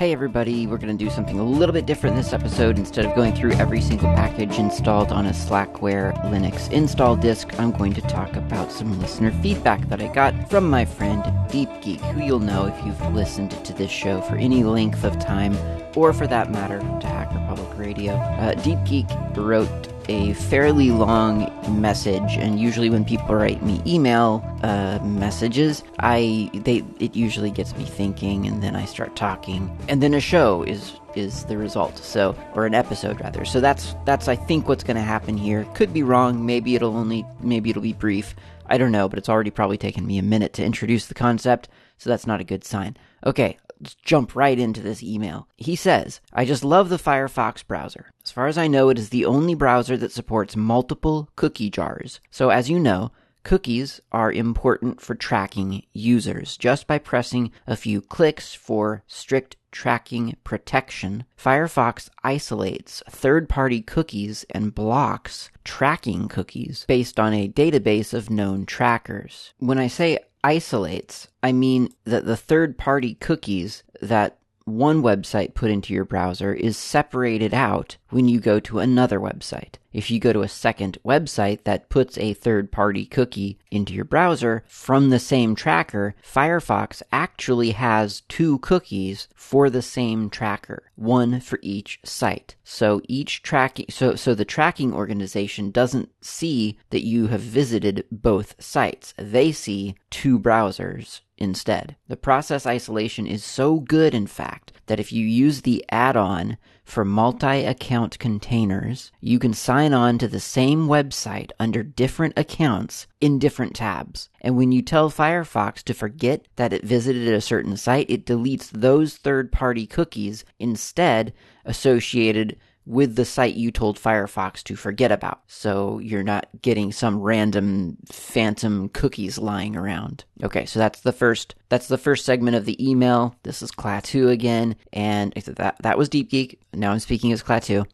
Hey everybody, we're going to do something a little bit different this episode. Instead of going through every single package installed on a Slackware Linux install disk, I'm going to talk about some listener feedback that I got from my friend Deep Geek, who you'll know if you've listened to this show for any length of time, or for that matter, to Hacker Public Radio. Uh, Deep Geek wrote a fairly long message, and usually when people write me email uh, messages, I they it usually gets me thinking, and then I start talking, and then a show is is the result. So, or an episode rather. So that's that's I think what's going to happen here. Could be wrong. Maybe it'll only maybe it'll be brief. I don't know, but it's already probably taken me a minute to introduce the concept, so that's not a good sign. Okay, let's jump right into this email. He says, I just love the Firefox browser. As far as I know, it is the only browser that supports multiple cookie jars. So, as you know, cookies are important for tracking users. Just by pressing a few clicks for strict tracking protection, Firefox isolates third party cookies and blocks tracking cookies based on a database of known trackers. When I say isolates, I mean that the third party cookies that one website put into your browser is separated out when you go to another website. If you go to a second website that puts a third party cookie into your browser from the same tracker, Firefox actually has two cookies for the same tracker, one for each site. So each tracking so so the tracking organization doesn't see that you have visited both sites. They see two browsers instead. The process isolation is so good, in fact, that if you use the add on for multi account containers, you can sign on to the same website under different accounts in different tabs. And when you tell Firefox to forget that it visited a certain site, it deletes those third party cookies instead associated with the site you told Firefox to forget about. So you're not getting some random phantom cookies lying around. Okay, so that's the first that's the first segment of the email. This is Klaatu again, and that that was Deep Geek. Now I'm speaking as Klaatu.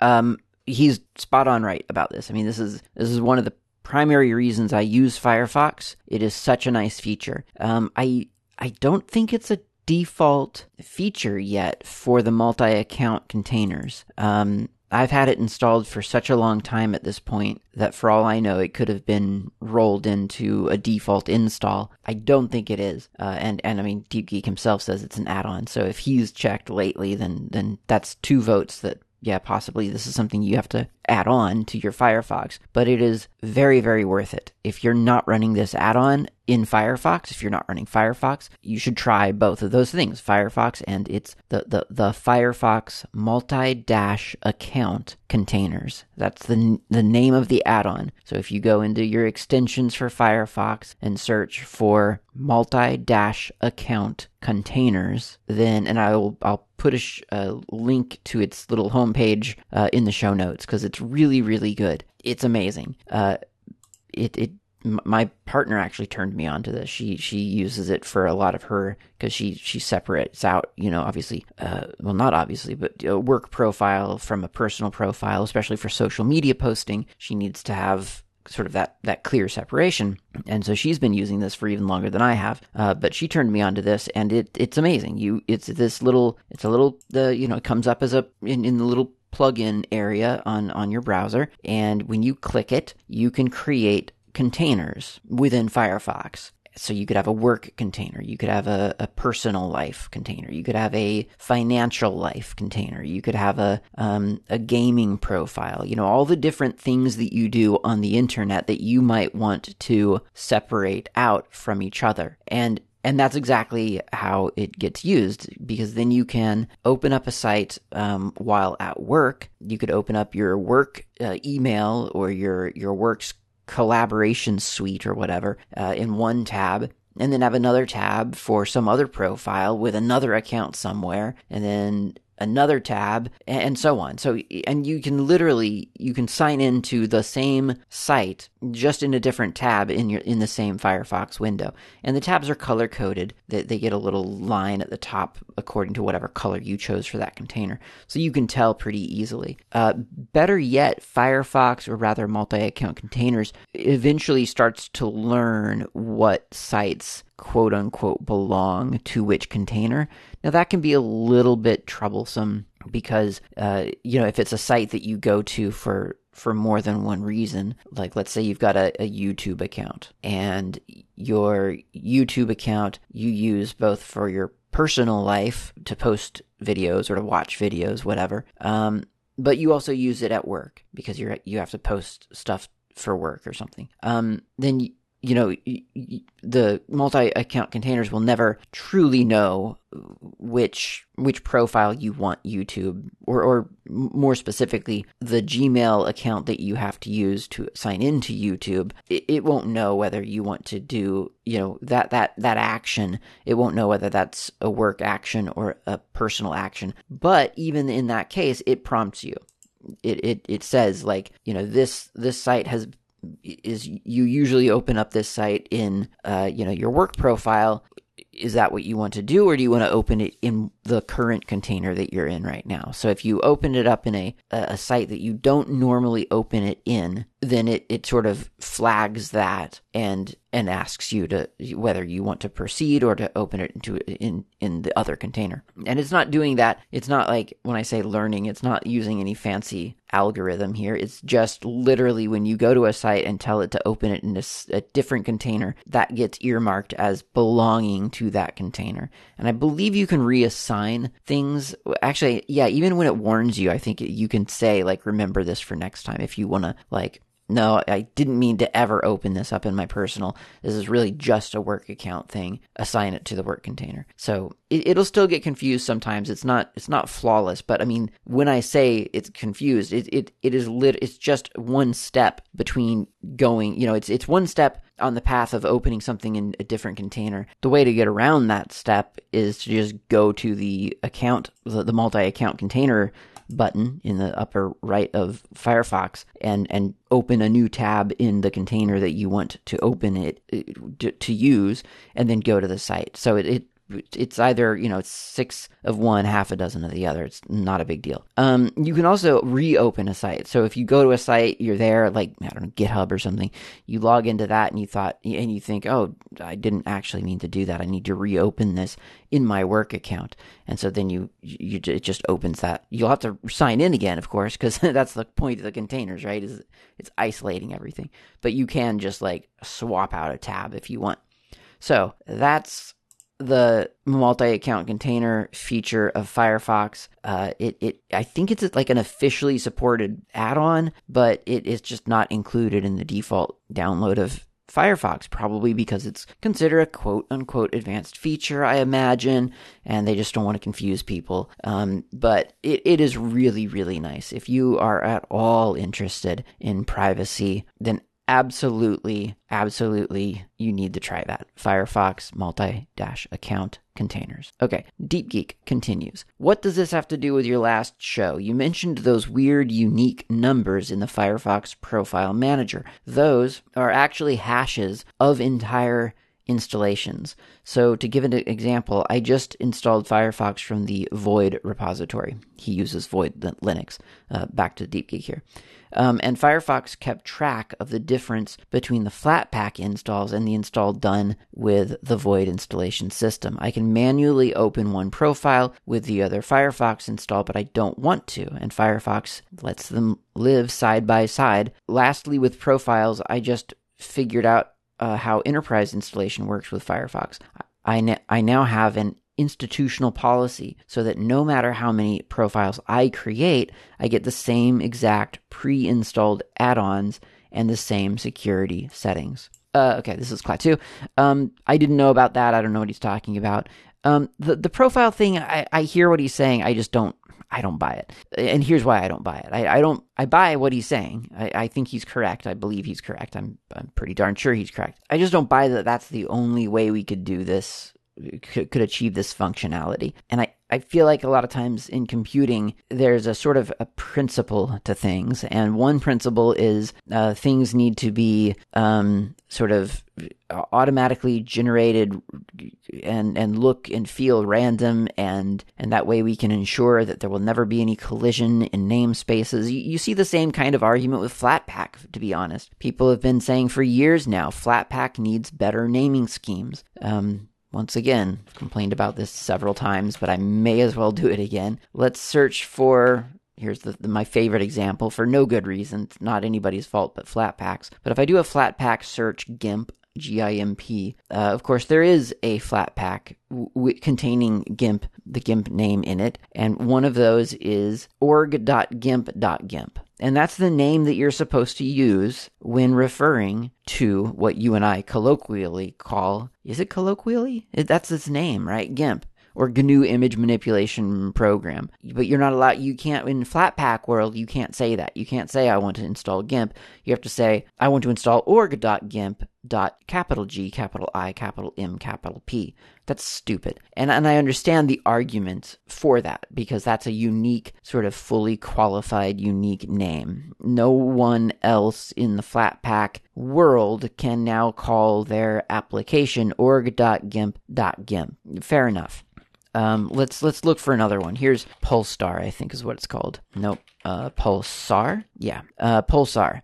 Um, he's spot on right about this. I mean, this is this is one of the primary reasons I use Firefox. It is such a nice feature. Um, I I don't think it's a default feature yet for the multi account containers. Um, I've had it installed for such a long time at this point that for all I know, it could have been rolled into a default install. I don't think it is. Uh, and, and I mean, DeepGeek himself says it's an add-on. So if he's checked lately, then, then that's two votes that, yeah, possibly this is something you have to add on to your Firefox. But it is very, very worth it. If you're not running this add-on, in Firefox. If you're not running Firefox, you should try both of those things, Firefox and it's the, the, the Firefox multi-dash account containers. That's the, the name of the add-on. So if you go into your extensions for Firefox and search for multi-dash account containers, then, and I'll, I'll put a, sh- a link to its little homepage uh, in the show notes because it's really, really good. It's amazing. Uh, it, it my partner actually turned me on to this. She she uses it for a lot of her because she she separates out, you know, obviously, uh, well, not obviously, but a work profile from a personal profile, especially for social media posting. She needs to have sort of that that clear separation, and so she's been using this for even longer than I have. Uh, but she turned me on to this, and it it's amazing. You it's this little it's a little the you know it comes up as a in, in the little plugin area on on your browser and when you click it you can create containers within Firefox. So you could have a work container, you could have a, a personal life container, you could have a financial life container, you could have a um, a gaming profile. You know all the different things that you do on the internet that you might want to separate out from each other. And and that's exactly how it gets used because then you can open up a site um, while at work. You could open up your work uh, email or your your work's collaboration suite or whatever uh, in one tab and then have another tab for some other profile with another account somewhere and then another tab and so on. So and you can literally you can sign into the same site just in a different tab in your in the same firefox window. And the tabs are color coded they, they get a little line at the top according to whatever color you chose for that container. So you can tell pretty easily. Uh, better yet firefox or rather multi-account containers eventually starts to learn what sites quote unquote belong to which container. Now, that can be a little bit troublesome because, uh, you know, if it's a site that you go to for for more than one reason. Like, let's say you've got a, a, YouTube account, and your YouTube account you use both for your personal life to post videos or to watch videos, whatever. Um, but you also use it at work because you're you have to post stuff for work or something. Um, then you know, the multi-account containers will never truly know which which profile you want YouTube, or or more specifically, the Gmail account that you have to use to sign into YouTube. It, it won't know whether you want to do, you know, that that that action. It won't know whether that's a work action or a personal action. But even in that case, it prompts you it, it it says like you know this this site has is you usually open up this site in uh, you know your work profile. Is that what you want to do or do you want to open it in the current container that you're in right now? So if you open it up in a, a site that you don't normally open it in then it, it sort of flags that and and asks you to whether you want to proceed or to open it into in in the other container. And it's not doing that. It's not like when I say learning, it's not using any fancy algorithm here. It's just literally when you go to a site and tell it to open it in a, a different container, that gets earmarked as belonging to that container. And I believe you can reassign things. Actually, yeah, even when it warns you, I think you can say like remember this for next time if you want to like no, I didn't mean to ever open this up in my personal. This is really just a work account thing. Assign it to the work container. So it, will still get confused sometimes. It's not it's not flawless, but I mean when I say it's confused, it it, it is lit. It's just one step between going. You know, it's it's one step on the path of opening something in a different container. The way to get around that step is to just go to the account, the, the multi-account container button in the upper right of Firefox and, and open a new tab in the container that you want to open it uh, to, to use and then go to the site. So it, it it's either you know it's six of one half a dozen of the other. It's not a big deal. Um, you can also reopen a site. So if you go to a site you're there like i don't know github or something you log into that and you thought and you think oh i didn't actually mean to do that. I need to reopen this in my work account. And so then you you it just opens that. You'll have to sign in again of course because that's the point of the containers right is it's isolating everything. But you can just like swap out a tab if you want. So that's the multi-account container feature of Firefox. Uh, it, it, I think it's like an officially supported add-on, but it is just not included in the default download of Firefox, probably because it's considered a quote unquote advanced feature, I imagine, and they just don't want to confuse people. Um, but it, it is really, really nice. If you are at all interested in privacy, then absolutely, absolutely, you need to try that. Firefox multi dash account containers. Okay, Deep Geek continues. What does this have to do with your last show? You mentioned those weird, unique numbers in the Firefox Profile Manager. Those are actually hashes of entire installations. So, to give an example, I just installed Firefox from the Void repository. He uses Void Linux. Uh, back to Deep Geek here. Um, and Firefox kept track of the difference between the Flatpak installs and the install done with the Void installation system. I can manually open one profile with the other Firefox install, but I don't want to, and Firefox lets them live side by side. Lastly, with profiles, I just figured out uh, how enterprise installation works with Firefox. I, I now have an institutional policy so that no matter how many profiles I create, I get the same exact pre installed add ons and the same security settings. Uh, okay, this is Klaatu. Um, I didn't know about that. I don't know what he's talking about. Um, the the profile thing, I, I hear what he's saying. I just don't I don't buy it. And here's why I don't buy it. I, I don't I buy what he's saying. I, I think he's correct. I believe he's correct. I'm I'm pretty darn sure he's correct. I just don't buy that that's the only way we could do this could, could achieve this functionality. And I, I feel like a lot of times in computing, there's a sort of a principle to things. And one principle is uh, things need to be um, sort of automatically generated and, and look and feel random. And, and that way we can ensure that there will never be any collision in namespaces. You, you see the same kind of argument with Flatpak, to be honest. People have been saying for years now, Flatpak needs better naming schemes. Um, once again, complained about this several times, but I may as well do it again. Let's search for here's the, the, my favorite example for no good reason. It's not anybody's fault but Flatpaks. But if I do a Flatpak search GIMP, G-I-M-P, uh, of course there is a Flatpak w- containing GIMP, the GIMP name in it, and one of those is org.gimp.gimp. And that's the name that you're supposed to use when referring to what you and I colloquially call, is it colloquially? That's its name, right? GIMP or GNU image manipulation program. But you're not allowed, you can't, in Flatpak world, you can't say that. You can't say, I want to install GIMP. You have to say, I want to install org.gimp dot capital G, capital I, capital M, capital P. That's stupid. And, and I understand the argument for that because that's a unique, sort of fully qualified, unique name. No one else in the Flatpak world can now call their application org.gimp.gimp. Fair enough. Um, let's let's look for another one. Here's Pulsar, I think is what it's called. Nope, uh, Pulsar. Yeah, uh, Pulsar.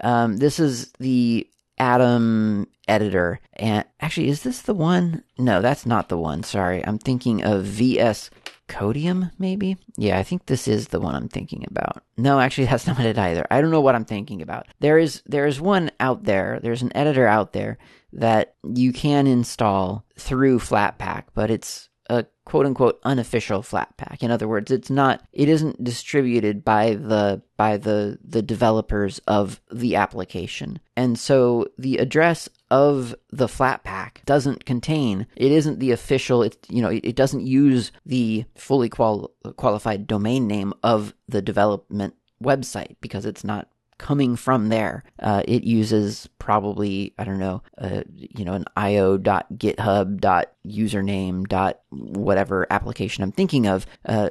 Um, this is the Atom editor, and actually, is this the one? No, that's not the one. Sorry, I'm thinking of VS Codium, maybe? Yeah, I think this is the one I'm thinking about. No, actually that's not it either. I don't know what I'm thinking about. There is there is one out there, there's an editor out there that you can install through Flatpak, but it's a quote unquote unofficial Flatpak. In other words, it's not it isn't distributed by the by the the developers of the application. And so the address of the Flatpak doesn't contain it isn't the official it you know it doesn't use the fully qual- qualified domain name of the development website because it's not coming from there. Uh, it uses probably I don't know, uh, you know, an io.github.username dot whatever application I'm thinking of uh,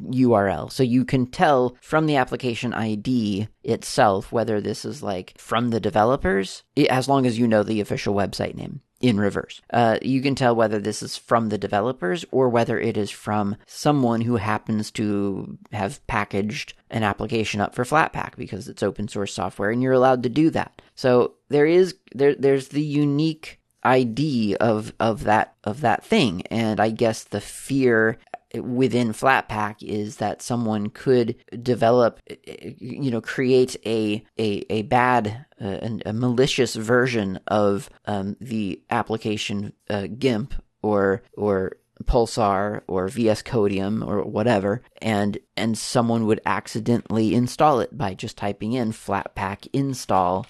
URL. So you can tell from the application ID itself whether this is like from the developers, as long as you know the official website name in reverse. Uh, you can tell whether this is from the developers or whether it is from someone who happens to have packaged an application up for Flatpak because it's open source software and you're allowed to do that. So there is there there's the unique ID of of that of that thing, and I guess the fear within Flatpak is that someone could develop, you know, create a a, a bad, uh, a malicious version of um, the application uh, GIMP or or Pulsar or VS Codium or whatever, and and someone would accidentally install it by just typing in Flatpak install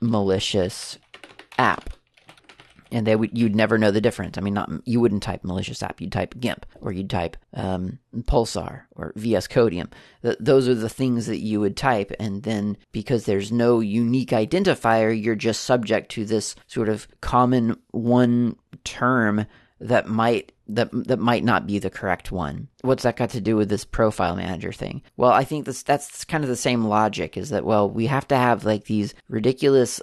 malicious app and they would you'd never know the difference. I mean, not you wouldn't type malicious app, you'd type GIMP or you'd type um, Pulsar or VS Codium. Th- those are the things that you would type, and then because there's no unique identifier, you're just subject to this sort of common one term that might that that might not be the correct one. What's that got to do with this profile manager thing? Well, I think this that's kind of the same logic is that well, we have to have like these ridiculous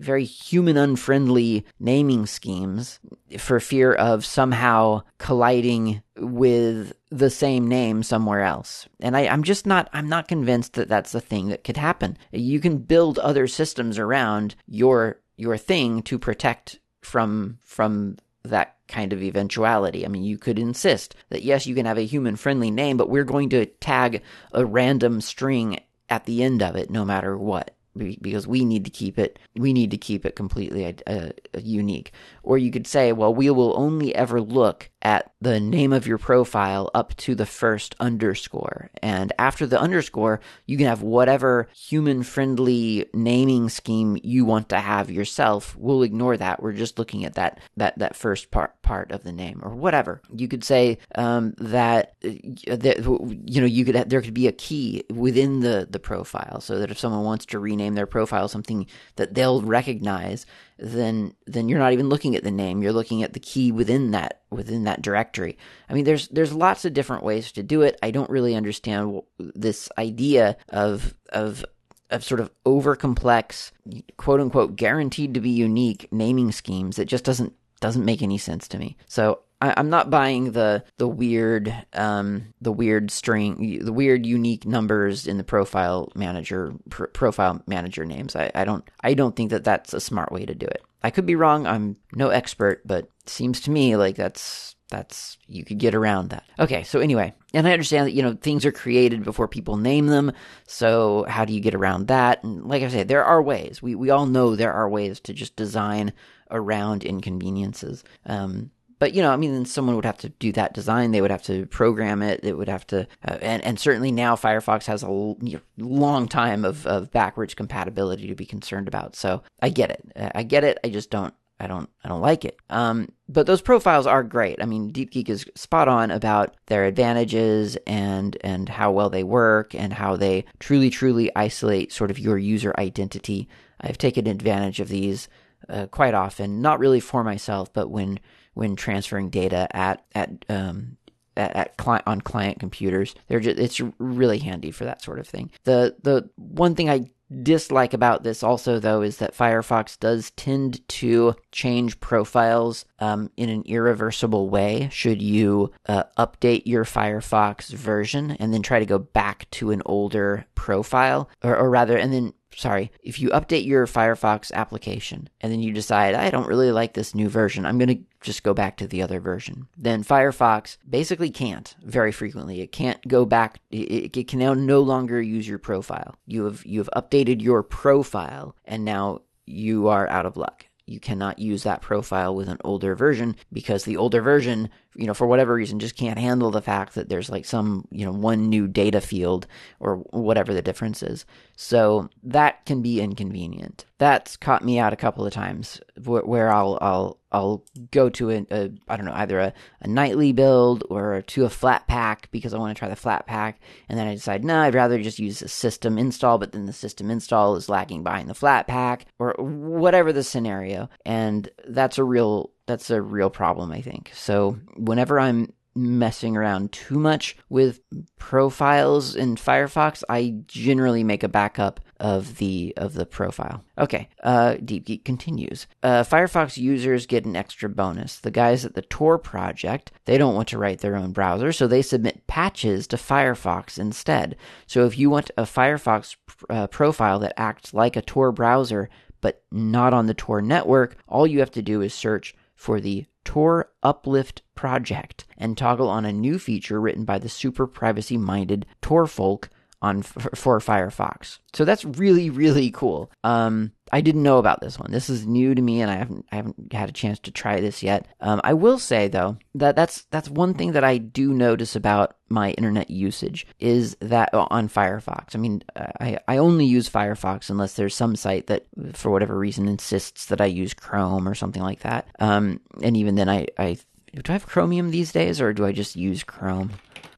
very human unfriendly naming schemes for fear of somehow colliding with the same name somewhere else. And I, am just not I'm not convinced that that's a thing that could happen. You can build other systems around your your thing to protect from from that kind of eventuality. I mean, you could insist that yes, you can have a human friendly name, but we're going to tag a random string at the end of it no matter what because we need to keep it we need to keep it completely uh, uh, unique or you could say well we will only ever look at the name of your profile up to the first underscore. And after the underscore, you can have whatever human friendly naming scheme you want to have yourself. We'll ignore that. We're just looking at that, that, that first part, part of the name or whatever. You could say, um, that, uh, that, you know, you could, there could be a key within the, the profile so that if someone wants to rename their profile something that they'll recognize then then you're not even looking at the name. You're looking at the key within that within that directory. I mean, there's there's lots of different ways to do it. I don't really understand this idea of of of sort of over complex, quote unquote, guaranteed to be unique naming schemes. It just doesn't doesn't make any sense to me. So I, am not buying the the weird um, the weird string the weird unique numbers in the profile manager pr- profile manager names. I, I don't I don't think that that's a smart way to do it. I could be wrong. I'm no expert, but seems to me like that's that's you could get around that. Okay, so anyway, and I understand that you know things are created before people name them. So how do you get around that? And like I said, there are ways. We we all know there are ways to just design around inconveniences. Um, but you know, I mean, someone would have to do that design. They would have to program it. It would have to, uh, and and certainly now Firefox has a know, long time of of backwards compatibility to be concerned about. So I get it. I get it. I just don't. I don't. I don't like it. Um, but those profiles are great. I mean, DeepGeek is spot on about their advantages and and how well they work and how they truly, truly isolate sort of your user identity. I've taken advantage of these uh, quite often, not really for myself, but when when transferring data at at um, at, at client on client computers. They're just it's really handy for that sort of thing. The the one thing I dislike about this also though is that Firefox does tend to change profiles um, in an irreversible way should you uh, update your Firefox version and then try to go back to an older profile or, or rather and then sorry, if you update your Firefox application and then you decide, I don't really like this new version, I'm going to just go back to the other version, then Firefox basically can't very frequently. It can't go back. It, it can now no longer use your profile. You have you have updated your profile, and now you are out of luck you cannot use that profile with an older version because the older version, you know, for whatever reason, just can't handle the fact that there's like some, you know, one new data field or whatever the difference is. So that can be inconvenient. That's caught me out a couple of times where I'll I'll I'll go to a, a I don't know either a, a nightly build or to a Flatpak because I want to try the Flatpak, and then I decide no, I'd rather just use a system install, but then the system install is lagging behind the Flatpak or whatever the scenario, and that's a real that's a real problem I think. So whenever I'm messing around too much with profiles in Firefox, I generally make a backup of the of the profile. Okay, uh, DeepGeek continues. Uh, Firefox users get an extra bonus. The guys at the Tor project they don't want to write their own browser, so they submit patches to Firefox instead. So if you want a Firefox uh, profile that acts like a Tor browser but not on the Tor network, all you have to do is search for the Tor Uplift project and toggle on a new feature written by the super privacy minded Tor folk on for Firefox. So that's really really cool. Um, I didn't know about this one. This is new to me, and I haven't I haven't had a chance to try this yet. Um, I will say though that that's that's one thing that I do notice about my internet usage is that uh, on Firefox. I mean, I I only use Firefox unless there's some site that for whatever reason insists that I use Chrome or something like that. Um, and even then, I I do I have Chromium these days, or do I just use Chrome?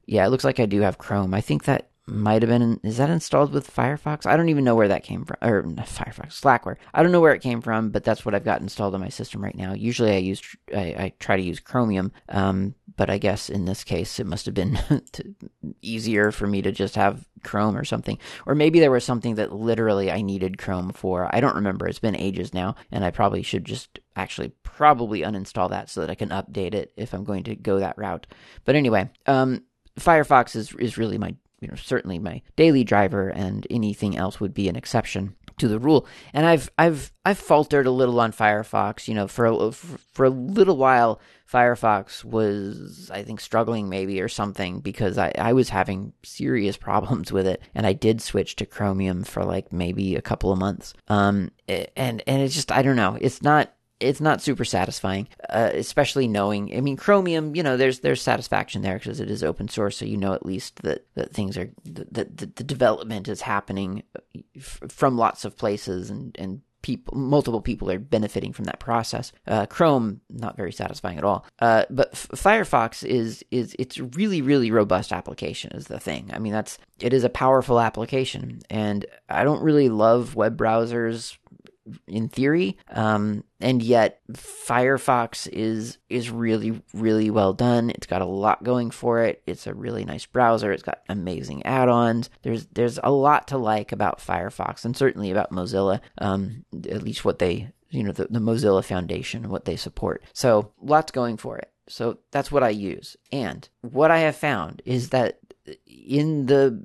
Yeah, it looks like I do have Chrome. I think that might have been is that installed with Firefox? I don't even know where that came from or Firefox Slackware. I don't know where it came from, but that's what I've got installed on my system right now. Usually I use I, I try to use Chromium, um, but I guess in this case it must have been easier for me to just have Chrome or something, or maybe there was something that literally I needed Chrome for. I don't remember. It's been ages now, and I probably should just actually probably uninstall that so that I can update it if I'm going to go that route. But anyway, um, Firefox is is really my you know, certainly my daily driver, and anything else would be an exception to the rule. And I've I've I've faltered a little on Firefox. You know, for a, for a little while, Firefox was I think struggling maybe or something because I I was having serious problems with it, and I did switch to Chromium for like maybe a couple of months. Um, and and it's just I don't know. It's not it's not super satisfying, uh, especially knowing. I mean, Chromium, you know, there's there's satisfaction there because it is open source, so you know at least that, that things are that the, the development is happening f- from lots of places and and people multiple people are benefiting from that process. Uh, Chrome not very satisfying at all. Uh, but F- Firefox is is it's really really robust application is the thing. I mean that's it is a powerful application, and I don't really love web browsers in theory. Um, and yet Firefox is is really really well done. It's got a lot going for it. It's a really nice browser. It's got amazing add-ons. There's there's a lot to like about Firefox, and certainly about Mozilla. Um, at least what they you know the, the Mozilla Foundation, and what they support. So lots going for it. So that's what I use. And what I have found is that in the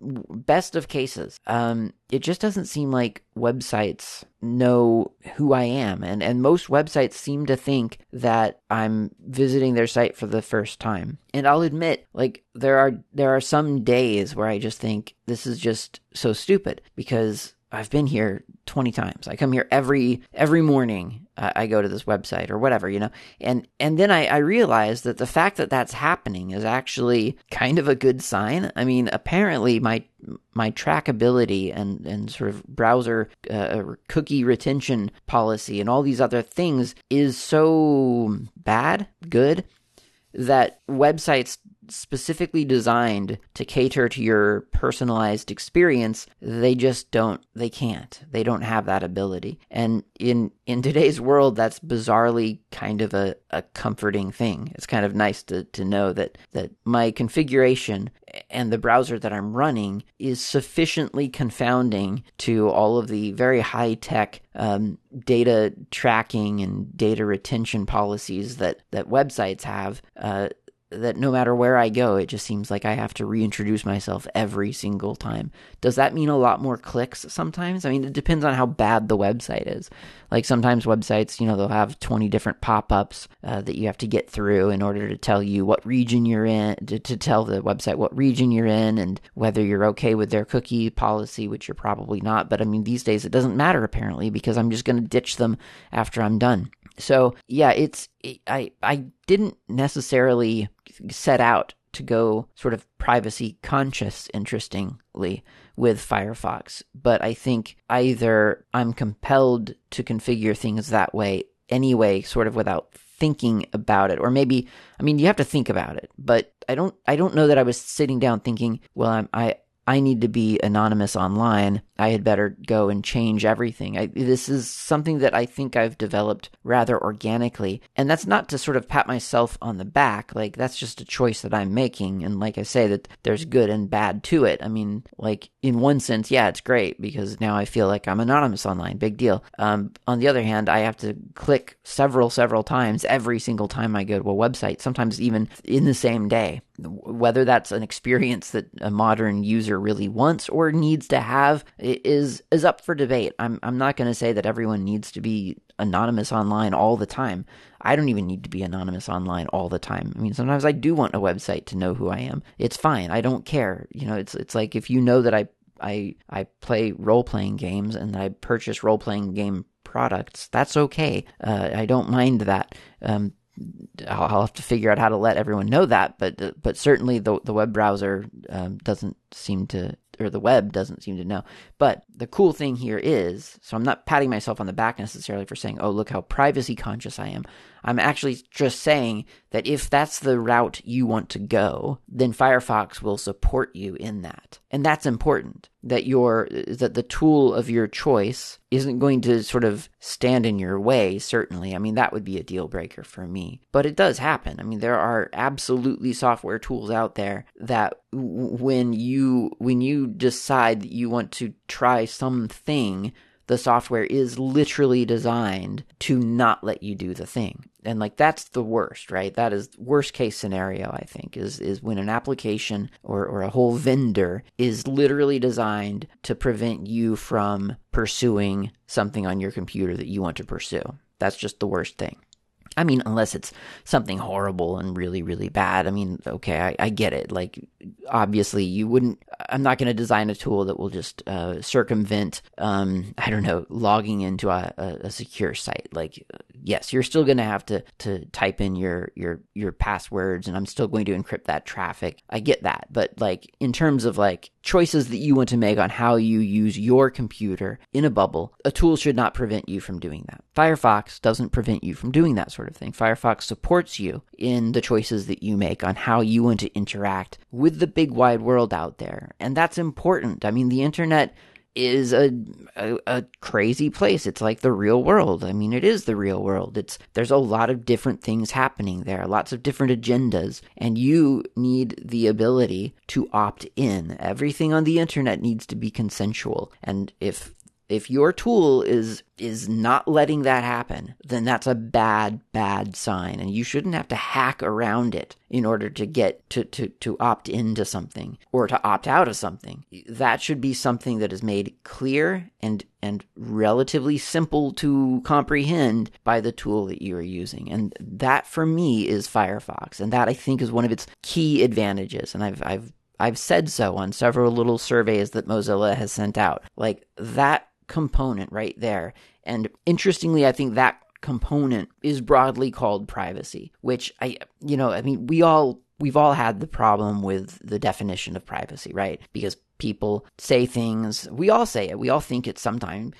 best of cases, um, it just doesn't seem like websites know who I am. And, and most websites seem to think that I'm visiting their site for the first time. And I'll admit, like, there are, there are some days where I just think this is just so stupid because I've been here 20 times. I come here every every morning. Uh, I go to this website or whatever, you know. And and then I, I realize that the fact that that's happening is actually kind of a good sign. I mean, apparently my my trackability and and sort of browser uh, cookie retention policy and all these other things is so bad, good that websites specifically designed to cater to your personalized experience they just don't they can't. They don't have that ability. And in in today's world that's bizarrely kind of a, a comforting thing. It's kind of nice to, to know that that my configuration and the browser that i'm running is sufficiently confounding to all of the very high tech um, data tracking and data retention policies that that websites have uh, that no matter where I go, it just seems like I have to reintroduce myself every single time. Does that mean a lot more clicks sometimes? I mean, it depends on how bad the website is. Like sometimes websites, you know, they'll have 20 different pop ups uh, that you have to get through in order to tell you what region you're in, to, to tell the website what region you're in and whether you're okay with their cookie policy, which you're probably not. But I mean, these days it doesn't matter apparently because I'm just going to ditch them after I'm done. So yeah, it's it, I I didn't necessarily set out to go sort of privacy conscious, interestingly, with Firefox, but I think either I'm compelled to configure things that way anyway, sort of without thinking about it, or maybe I mean you have to think about it, but I don't I don't know that I was sitting down thinking, well I'm I I need to be anonymous online. I had better go and change everything. I, this is something that I think I've developed rather organically. And that's not to sort of pat myself on the back. Like, that's just a choice that I'm making. And like I say, that there's good and bad to it. I mean, like, in one sense, yeah, it's great because now I feel like I'm anonymous online. Big deal. Um, on the other hand, I have to click several, several times every single time I go to a website, sometimes even in the same day whether that's an experience that a modern user really wants or needs to have is is up for debate. I'm I'm not going to say that everyone needs to be anonymous online all the time. I don't even need to be anonymous online all the time. I mean, sometimes I do want a website to know who I am. It's fine. I don't care. You know, it's it's like if you know that I I I play role playing games and I purchase role playing game products, that's okay. Uh, I don't mind that. Um, I'll, have to figure out how to let everyone know that, but but certainly the the web browser um, doesn't seem to, or the web doesn't seem to know. But the cool thing here is, so I'm not patting myself on the back necessarily for saying, "Oh, look how privacy conscious I am." I'm actually just saying that if that's the route you want to go, then Firefox will support you in that. And that's important that your that the tool of your choice isn't going to sort of stand in your way certainly. I mean that would be a deal breaker for me. But it does happen. I mean there are absolutely software tools out there that when you when you decide that you want to try something the software is literally designed to not let you do the thing. And like that's the worst right? That is worst case scenario i think is is when an application or or a whole vendor is literally designed to prevent you from pursuing something on your computer that you want to pursue. That's just the worst thing I mean, unless it's something horrible and really, really bad. I mean, okay, I, I get it. Like, obviously, you wouldn't. I'm not going to design a tool that will just uh, circumvent, um, I don't know, logging into a, a, secure site. Like, yes, you're still going to have to to type in your your your passwords, and I'm still going to encrypt that traffic. I get that, but like in terms of like choices that you want to make on how you use your computer in a bubble, a tool should not prevent you from doing that. Firefox doesn't prevent you from doing that sort of thing. Firefox supports you in the choices that you make on how you want to interact with the big wide world out there, and that's important. I mean, the internet is a, a, a crazy place. It's like the real world. I mean, it is the real world. It's there's a lot of different things happening there, lots of different agendas, and you need the ability to opt in. Everything on the internet needs to be consensual, and if if your tool is is not letting that happen, then that's a bad, bad sign. And you shouldn't have to hack around it in order to get to, to, to opt into something or to opt out of something. That should be something that is made clear and and relatively simple to comprehend by the tool that you are using. And that for me is Firefox. And that I think is one of its key advantages. And I've I've I've said so on several little surveys that Mozilla has sent out. Like that component right there. And interestingly, I think that component is broadly called privacy, which I, you know, I mean, we all, we've all had the problem with the definition of privacy, right? Because people say things. We all say it. We all think it sometimes.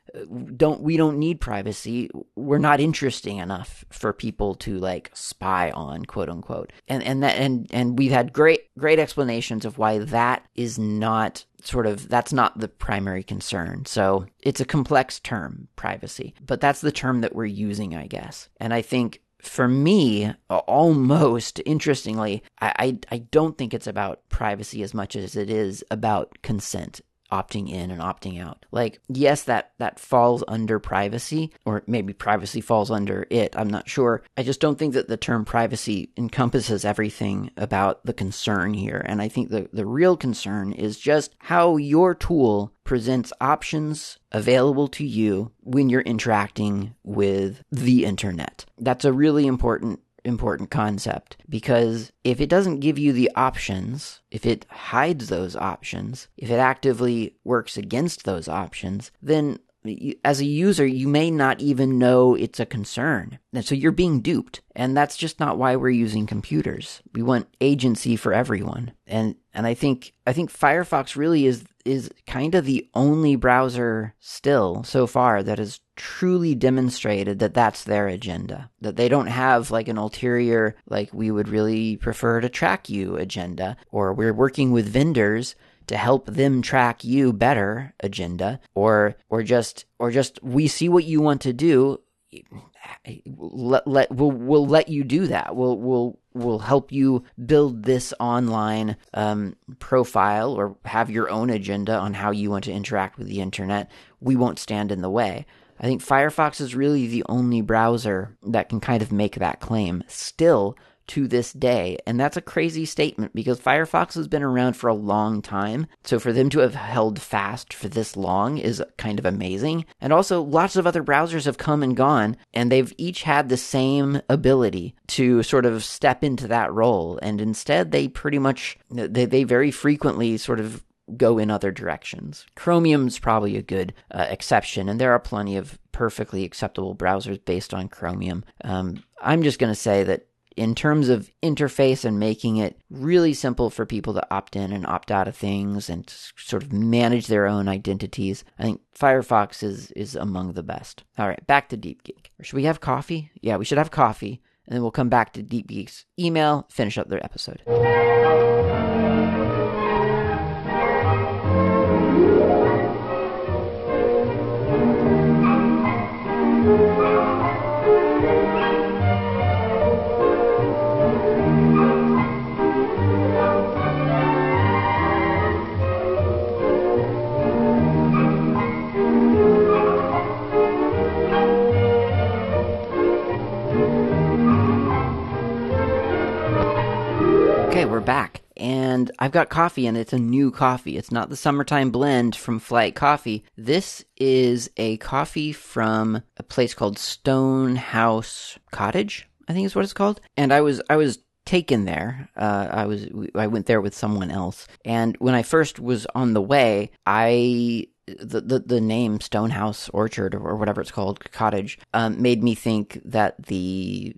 Don't we don't need privacy. We're not interesting enough for people to like spy on quote unquote. And and that and and we've had great great explanations of why that is not sort of that's not the primary concern. So it's a complex term, privacy, but that's the term that we're using, I guess. And I think for me, uh, almost interestingly, I, I, I don't think it's about privacy as much as it is about consent opting in and opting out. Like, yes, that that falls under privacy, or maybe privacy falls under it. I'm not sure. I just don't think that the term privacy encompasses everything about the concern here. And I think the, the real concern is just how your tool presents options available to you when you're interacting with the internet. That's a really important important concept because if it doesn't give you the options, if it hides those options, if it actively works against those options, then as a user, you may not even know it's a concern. And so you're being duped. And that's just not why we're using computers. We want agency for everyone. And and I think I think Firefox really is is kind of the only browser still so far that has truly demonstrated that that's their agenda. That they don't have like an ulterior, like we would really prefer to track you agenda, or we're working with vendors to help them track you better agenda or or just or just we see what you want to do let, let we'll, we'll let you do that we'll we'll will help you build this online um, profile or have your own agenda on how you want to interact with the internet, we won't stand in the way. I think Firefox is really the only browser that can kind of make that claim. Still, to this day. And that's a crazy statement because Firefox has been around for a long time. So for them to have held fast for this long is kind of amazing. And also, lots of other browsers have come and gone, and they've each had the same ability to sort of step into that role. And instead, they pretty much, they, they very frequently sort of go in other directions. Chromium's probably a good uh, exception, and there are plenty of perfectly acceptable browsers based on Chromium. Um, I'm just going to say that in terms of interface and making it really simple for people to opt in and opt out of things and sort of manage their own identities, I think Firefox is is among the best. All right, back to Deep Geek. Should we have coffee? Yeah, we should have coffee, and then we'll come back to Deep Geek's email, finish up their episode. Back and I've got coffee and it's a new coffee. It's not the summertime blend from Flight Coffee. This is a coffee from a place called Stone House Cottage, I think is what it's called. And I was I was taken there. Uh, I was I went there with someone else, and when I first was on the way, I the, the, the name Stonehouse Orchard or whatever it's called cottage um, made me think that the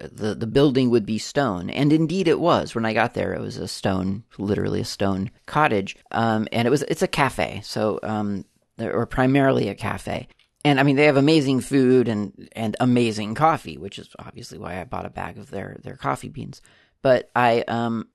the the building would be stone, and indeed it was. When I got there, it was a stone, literally a stone cottage, um, and it was it's a cafe, so um, or primarily a cafe. And I mean, they have amazing food and and amazing coffee, which is obviously why I bought a bag of their their coffee beans. But I um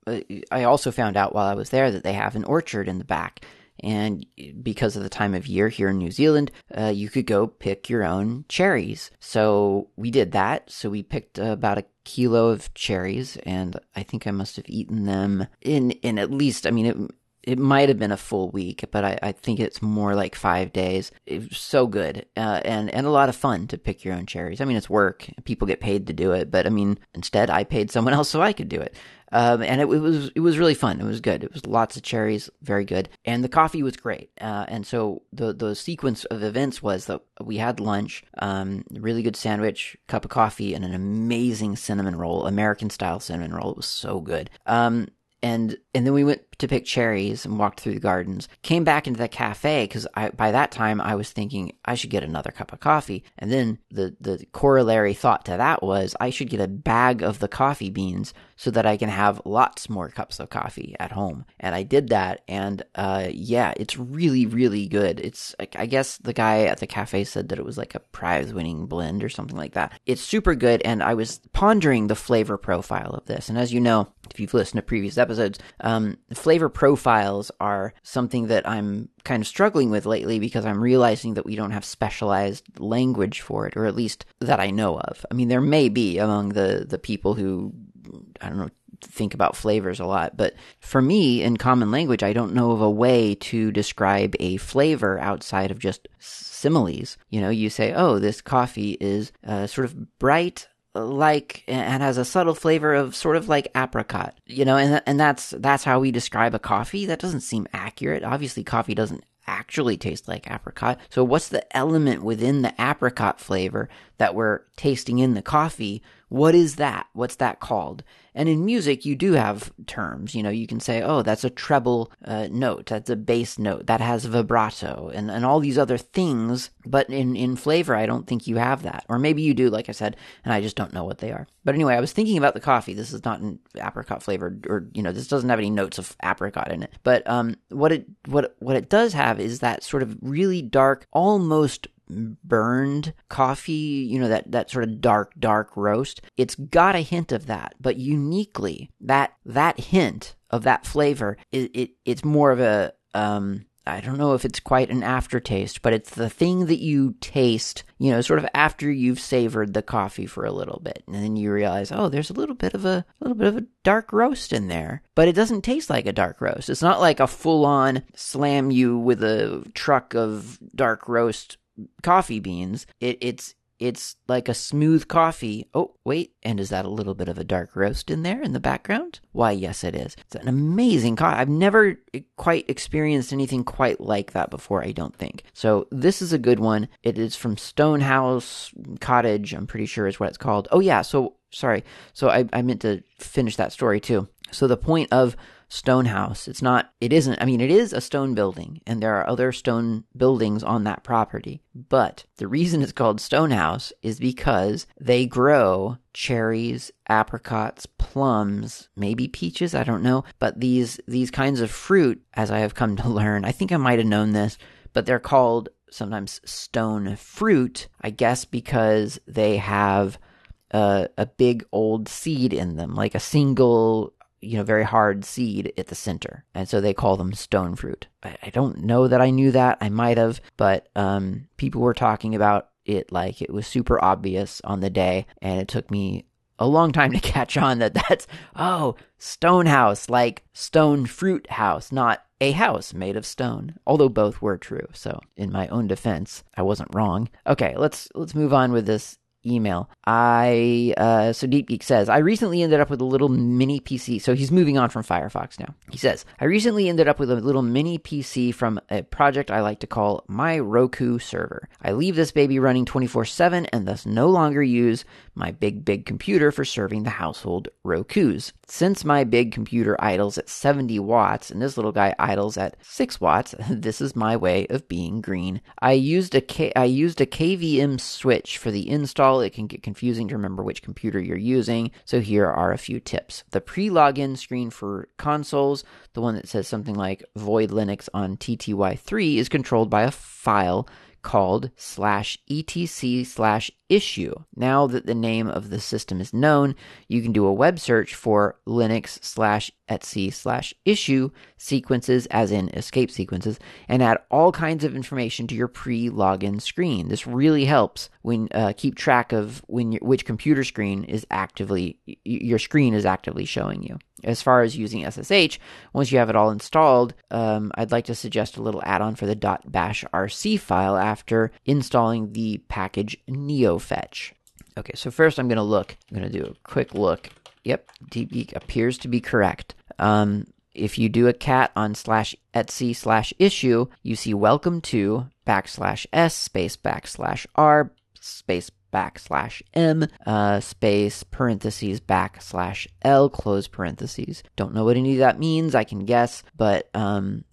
I also found out while I was there that they have an orchard in the back and because of the time of year here in New Zealand, uh, you could go pick your own cherries. So we did that. So we picked about a kilo of cherries, and I think I must have eaten them in in at least. I mean, it it might have been a full week, but I, I, think it's more like five days. It was so good uh, and and a lot of fun to pick your own cherries. I mean, it's work; people get paid to do it, but I mean, instead, I paid someone else so I could do it. Um, and it, it, was it was really fun. It was good. It was lots of cherries, very good, and the coffee was great. Uh, and so the the sequence of events was that we had lunch, um, really good sandwich, cup of coffee, and an amazing cinnamon roll, American style cinnamon roll. It was so good. Um, and and then we went to pick cherries and walked through the gardens. Came back into the cafe because by that time I was thinking I should get another cup of coffee. And then the the corollary thought to that was I should get a bag of the coffee beans so that I can have lots more cups of coffee at home. And I did that, and uh, yeah, it's really really good. It's I guess the guy at the cafe said that it was like a prize winning blend or something like that. It's super good, and I was pondering the flavor profile of this. And as you know, if you've listened to previous episodes, um, flavor profiles are something that I'm kind of struggling with lately because I'm realizing that we don't have specialized language for it, or at least that I know of. I mean, there may be among the, the people who, I don't know, think about flavors a lot, but for me, in common language, I don't know of a way to describe a flavor outside of just similes. You know, you say, oh, this coffee is uh, sort of bright like and has a subtle flavor of sort of like apricot. You know and and that's that's how we describe a coffee. That doesn't seem accurate. Obviously coffee doesn't actually taste like apricot. So what's the element within the apricot flavor that we're tasting in the coffee what is that? What's that called? And in music, you do have terms. You know, you can say, oh, that's a treble uh, note, that's a bass note, that has vibrato, and, and all these other things. But in, in flavor, I don't think you have that. Or maybe you do, like I said, and I just don't know what they are. But anyway, I was thinking about the coffee. This is not an apricot flavored, or, you know, this doesn't have any notes of apricot in it. But um, what, it, what, what it does have is that sort of really dark, almost burned coffee, you know, that, that sort of dark, dark roast. It's got a hint of that, but uniquely, that, that hint of that flavor, it, it it's more of a, um, I don't know if it's quite an aftertaste, but it's the thing that you taste, you know, sort of after you've savored the coffee for a little bit. And then you realize, oh, there's a little bit of a, a little bit of a dark roast in there. But it doesn't taste like a dark roast. It's not like a full on slam you with a truck of dark roast coffee beans. It, it's it's like a smooth coffee. Oh, wait, and is that a little bit of a dark roast in there in the background? Why, yes, it is. It's an amazing coffee. I've never quite experienced anything quite like that before, I don't think. So, this is a good one. It is from Stonehouse Cottage, I'm pretty sure is what it's called. Oh, yeah, so sorry. So, I, I meant to finish that story too. So, the point of stone house. It's not, it isn't, I mean, it is a stone building, and there are other stone buildings on that property. But the reason it's called stone house is because they grow cherries, apricots, plums, maybe peaches, I don't know. But these, these kinds of fruit, as I have come to learn, I think I might have known this, but they're called sometimes stone fruit, I guess because they have a, a, big old seed in them, like a single you know, very hard seed at the center. And so they call them stone fruit. I, I don't know that I knew that. I might have, but um, people were talking about it like it was super obvious on the day. And it took me a long time to catch on that that's, oh, stone house, like stone fruit house, not a house made of stone although both were true so in my own defense i wasn't wrong okay let's let's move on with this email. I uh, so Deep Geek says I recently ended up with a little mini PC. So he's moving on from Firefox now. He says I recently ended up with a little mini PC from a project I like to call my Roku server. I leave this baby running 24/7 and thus no longer use my big big computer for serving the household Roku's. Since my big computer idles at 70 watts and this little guy idles at 6 watts, this is my way of being green. I used a K- I used a KVM switch for the install it can get confusing to remember which computer you're using. So here are a few tips. The pre login screen for consoles, the one that says something like void Linux on TTY3, is controlled by a file called slash etc slash issue. Now that the name of the system is known, you can do a web search for Linux slash etc slash issue sequences, as in escape sequences, and add all kinds of information to your pre-login screen. This really helps when uh, keep track of when which computer screen is actively your screen is actively showing you. As far as using SSH, once you have it all installed, um, I'd like to suggest a little add-on for the .bash rc file after installing the package neofetch. Okay, so first I'm going to look. I'm going to do a quick look. Yep, DB appears to be correct. Um, if you do a cat on slash etc slash issue, you see welcome to backslash s space backslash r space backslash m uh, space parentheses backslash l close parentheses. Don't know what any of that means. I can guess, but um,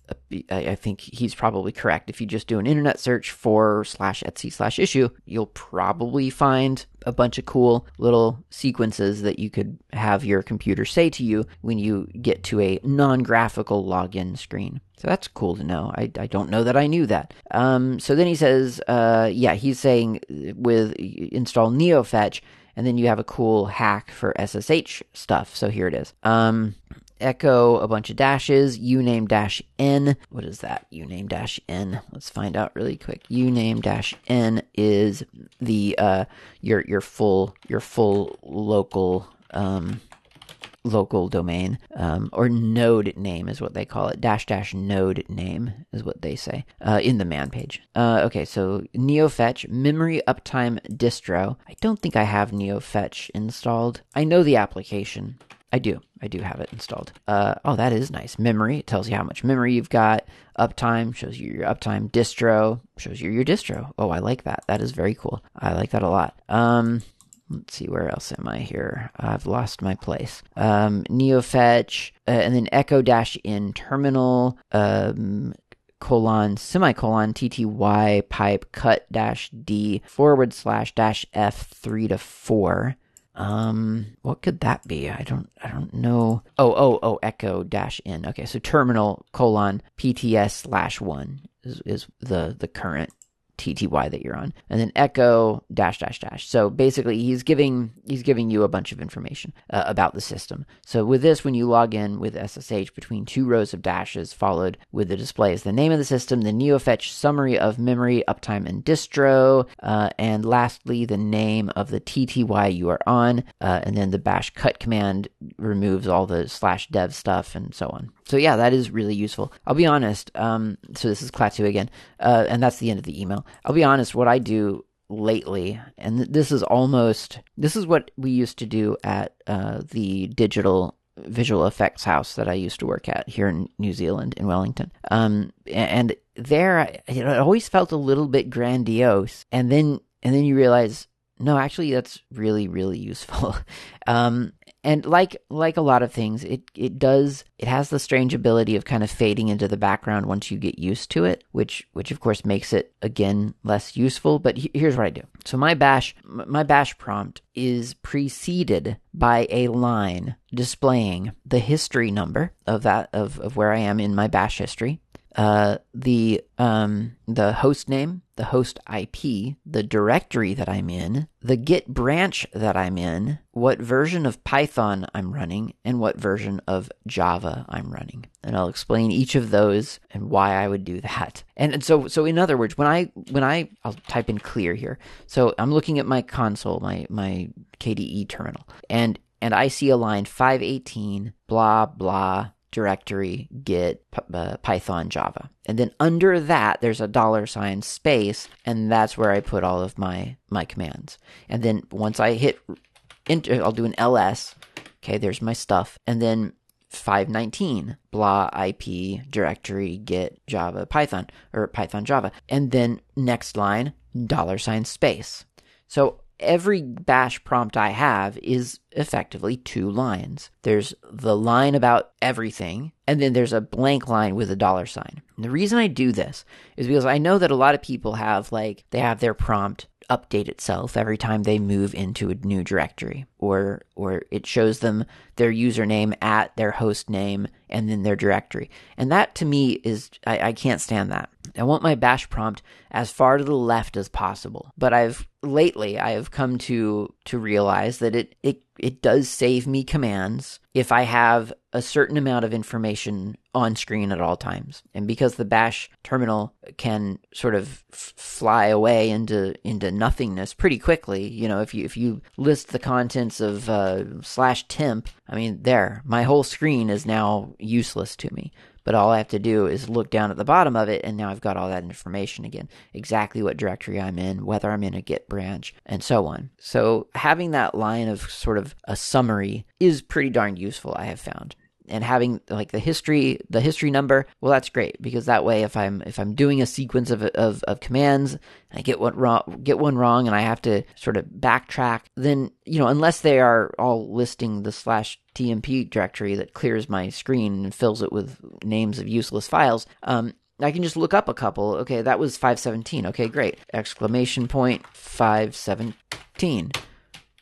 I think he's probably correct. If you just do an internet search for slash etc slash issue, you'll probably find a bunch of cool little sequences that you could have your computer say to you when you get to a non graphical login screen. So that's cool to know. I, I don't know that I knew that. Um, so then he says, uh, yeah, he's saying with install NeoFetch, and then you have a cool hack for SSH stuff. So here it is. Um, echo a bunch of dashes, uname dash n. What is that? Uname dash n. Let's find out really quick. Uname dash n is the uh your your full your full local um local domain um, or node name is what they call it dash dash node name is what they say uh, in the man page uh, okay so neofetch memory uptime distro i don't think i have neofetch installed i know the application I do. I do have it installed. Uh, oh, that is nice. Memory it tells you how much memory you've got. Uptime shows you your uptime. Distro shows you your distro. Oh, I like that. That is very cool. I like that a lot. Um, let's see where else am I here. I've lost my place. Um, Neofetch uh, and then Echo dash in terminal. Um, colon semicolon tty pipe cut dash d forward slash dash f three to four um, what could that be? I don't, I don't know. Oh, oh, oh, echo dash in. Okay, so terminal colon pts slash one is, is the the current TTY that you're on, and then echo dash dash dash. So basically, he's giving he's giving you a bunch of information uh, about the system. So with this, when you log in with SSH, between two rows of dashes followed with the display is the name of the system, the NeoFetch summary of memory, uptime, and distro, uh, and lastly the name of the TTY you are on, uh, and then the bash cut command removes all the slash dev stuff and so on. So yeah, that is really useful. I'll be honest. Um, so this is Klaatu again, uh, and that's the end of the email. I'll be honest. What I do lately, and this is almost this is what we used to do at uh, the digital visual effects house that I used to work at here in New Zealand in Wellington. Um, and there, it always felt a little bit grandiose, and then and then you realize no, actually, that's really, really useful. um, and like like a lot of things, it it does it has the strange ability of kind of fading into the background once you get used to it, which which of course makes it again less useful. But he, here's what I do. So my bash my bash prompt is preceded by a line displaying the history number of that of, of where I am in my bash history, uh, the um, the host name, the host IP, the directory that I'm in, the Git branch that I'm in, what version of Python I'm running, and what version of Java I'm running. And I'll explain each of those and why I would do that. And, and so so in other words, when I when I I'll type in clear here. So I'm looking at my console, my my KDE terminal, and and I see a line 518 blah blah directory git uh, python java. And then under that there's a dollar sign space and that's where i put all of my my commands. And then once i hit enter i'll do an ls okay there's my stuff. And then 519 blah ip directory git java python or python java. And then next line dollar sign space. So every bash prompt I have is effectively two lines. There's the line about everything, and then there's a blank line with a dollar sign. And the reason I do this is because I know that a lot of people have like they have their prompt update itself every time they move into a new directory or or it shows them their username at their host name and then their directory and that to me is I, I can't stand that I want my bash prompt as far to the left as possible. But I've lately I have come to to realize that it it it does save me commands if I have a certain amount of information on screen at all times. And because the bash terminal can sort of f- fly away into into nothingness pretty quickly, you know, if you if you list the contents of uh, slash temp, I mean, there, my whole screen is now useless to me but all I have to do is look down at the bottom of it, and now I've got all that information again. Exactly what directory I'm in, whether I'm in a Git branch, and so on. So having that line of sort of a summary is pretty darn useful, I have found and having like the history the history number well that's great because that way if i'm if i'm doing a sequence of of, of commands and i get one wrong get one wrong and i have to sort of backtrack then you know unless they are all listing the slash tmp directory that clears my screen and fills it with names of useless files um, I can just look up a couple. Okay, that was 517. Okay, great. Exclamation point 517.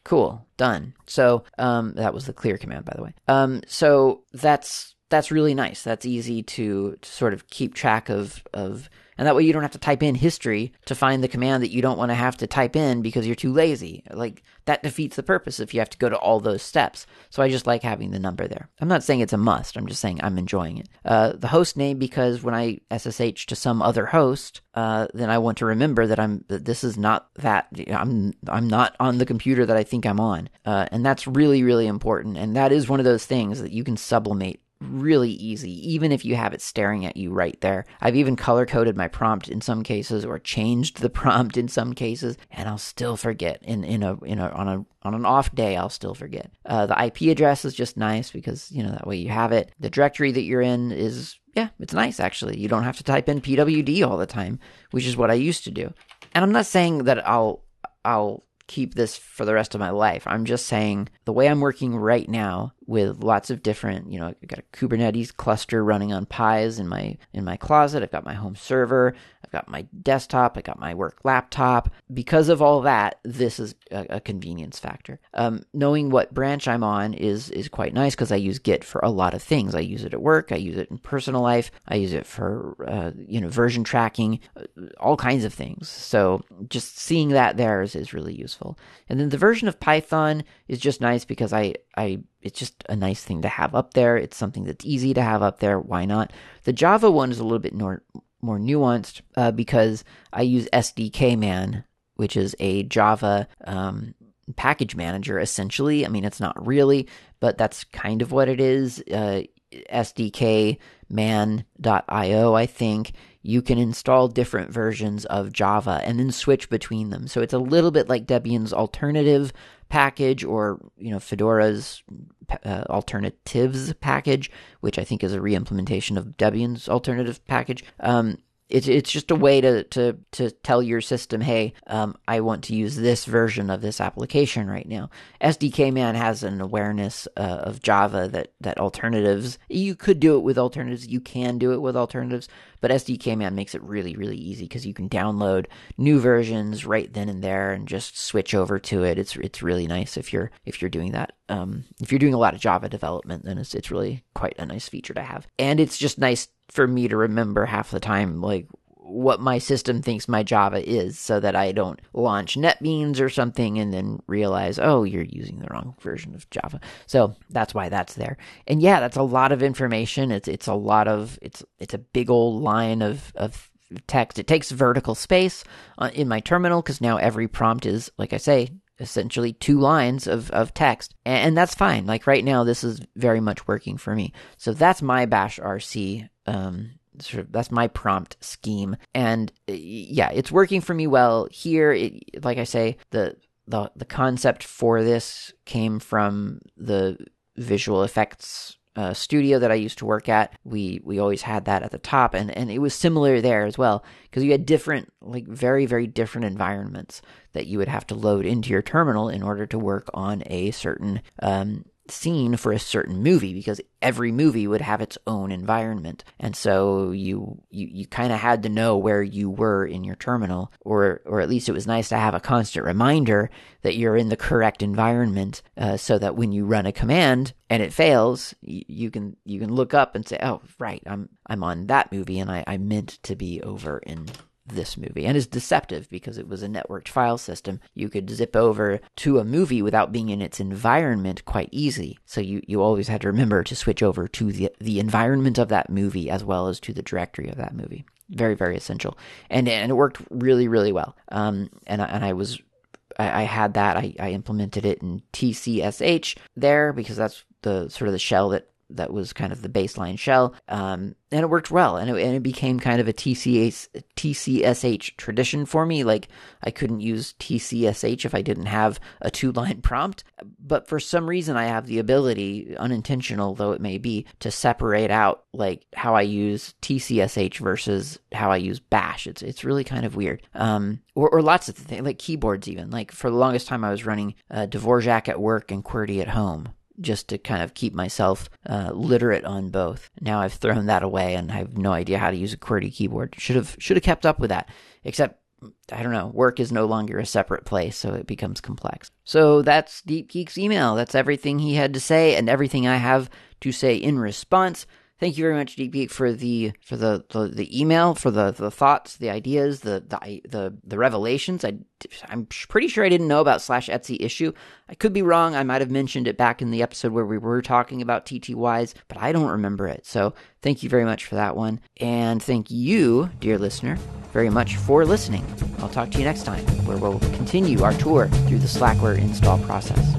Cool, done. So um, that was the clear command, by the way. Um, so that's that's really nice. That's easy to, to sort of keep track of of and that way you don't have to type in history to find the command that you don't want to have to type in because you're too lazy. Like that defeats the purpose if you have to go to all those steps. So I just like having the number there. I'm not saying it's a must. I'm just saying I'm enjoying it. Uh, the host name because when I SSH to some other host, uh, then I want to remember that I'm that this is not that I'm I'm not on the computer that I think I'm on, uh, and that's really really important. And that is one of those things that you can sublimate really easy, even if you have it staring at you right there. I've even color coded my prompt in some cases or changed the prompt in some cases, and I'll still forget. In in a in a on a on an off day, I'll still forget. Uh, the IP address is just nice because you know that way you have it. The directory that you're in is yeah, it's nice actually. You don't have to type in pwd all the time, which is what I used to do. And I'm not saying that I'll I'll keep this for the rest of my life. I'm just saying the way I'm working right now with lots of different, you know, I've got a Kubernetes cluster running on Pis in my in my closet. I've got my home server. I've got my desktop, I got my work laptop. Because of all that, this is a, a convenience factor. Um, knowing what branch I'm on is is quite nice because I use Git for a lot of things. I use it at work, I use it in personal life, I use it for uh, you know version tracking, uh, all kinds of things. So just seeing that there is, is really useful. And then the version of Python is just nice because I I it's just a nice thing to have up there. It's something that's easy to have up there. Why not? The Java one is a little bit more more nuanced uh, because I use SDKman, which is a Java um, package manager essentially. I mean, it's not really, but that's kind of what it is. Uh, SDKman.io, I think. You can install different versions of Java and then switch between them. So it's a little bit like Debian's alternative package or you know Fedora's uh, alternatives package, which I think is a reimplementation of Debian's alternative package. Um, it's it's just a way to to to tell your system, hey, um, I want to use this version of this application right now. SDK man has an awareness uh, of Java that that alternatives you could do it with alternatives, you can do it with alternatives, but SDK man makes it really really easy because you can download new versions right then and there and just switch over to it. It's it's really nice if you're if you're doing that. Um, if you're doing a lot of Java development, then it's it's really quite a nice feature to have, and it's just nice for me to remember half the time, like what my system thinks my Java is so that I don't launch NetBeans or something and then realize, oh, you're using the wrong version of Java. So that's why that's there. And yeah, that's a lot of information. It's it's a lot of it's it's a big old line of of text. It takes vertical space uh, in my terminal because now every prompt is, like I say, essentially two lines of, of text. And, and, that's fine. Like right now, this is very much working for me. So that's my bash RC. Um, sort of, that's my prompt scheme. And uh, yeah, it's working for me well here. It, like I say, the, the, the concept for this came from the visual effects uh, studio that I used to work at, we we always had that at the top, and and it was similar there as well because you had different, like very very different environments that you would have to load into your terminal in order to work on a certain um, scene for a certain movie because every movie would have its own environment. And so you you, you kind of had to know where you were in your terminal or or at least it was nice to have a constant reminder that you're in the correct environment uh, so that when you run a command and it fails, you, you, can you can look up and say, "Oh, right, I'm I'm on that movie and I, I meant to be over in this movie and is deceptive because it was a networked file system. You could zip over to a movie without being in its environment quite easy. So you, you always had to remember to switch over to the, the environment of that movie as well as to the directory of that movie. Very, very essential. And, and it worked really, really well. Um, and, I, and I was I, had that. I, I implemented it in TCSH there because that's the sort of the shell that that was kind of the baseline shell, um, and it worked well, and it, and it became kind of a TCS, TCSH tradition for me. Like I couldn't use TCSH if I didn't have a two line prompt, but for some reason I have the ability, unintentional though it may be, to separate out like how I use TCSH versus how I use Bash. It's it's really kind of weird. Um, or, or lots of things like keyboards even. Like for the longest time I was running uh, Dvorak at work and QWERTY at home just to kind of keep myself uh, literate on both. Now I've thrown that away and I have no idea how to use a QWERTY keyboard. Should have should have kept up with that. Except I don't know, work is no longer a separate place, so it becomes complex. So that's Deep Geek's email. That's everything he had to say and everything I have to say in response. Thank you very much, Deep Geek, for the for the, the, the email, for the, the thoughts, the ideas, the the the, the revelations. I I'm pretty sure I didn't know about slash etc issue. I could be wrong. I might have mentioned it back in the episode where we were talking about TTYs, but I don't remember it. So thank you very much for that one, and thank you, dear listener, very much for listening. I'll talk to you next time, where we'll continue our tour through the Slackware install process.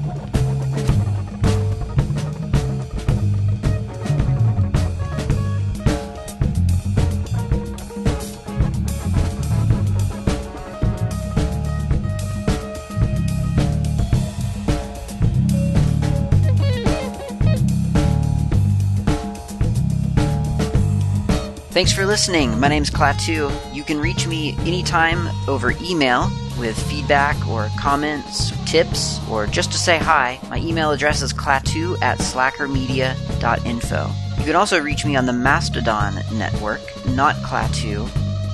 Thanks for listening. My name name's Klaatu. You can reach me anytime over email with feedback or comments, tips, or just to say hi. My email address is klaatu at slackermedia.info. You can also reach me on the Mastodon network, not Klaatu,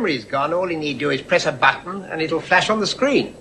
Memory's gone, all you need to do is press a button and it'll flash on the screen.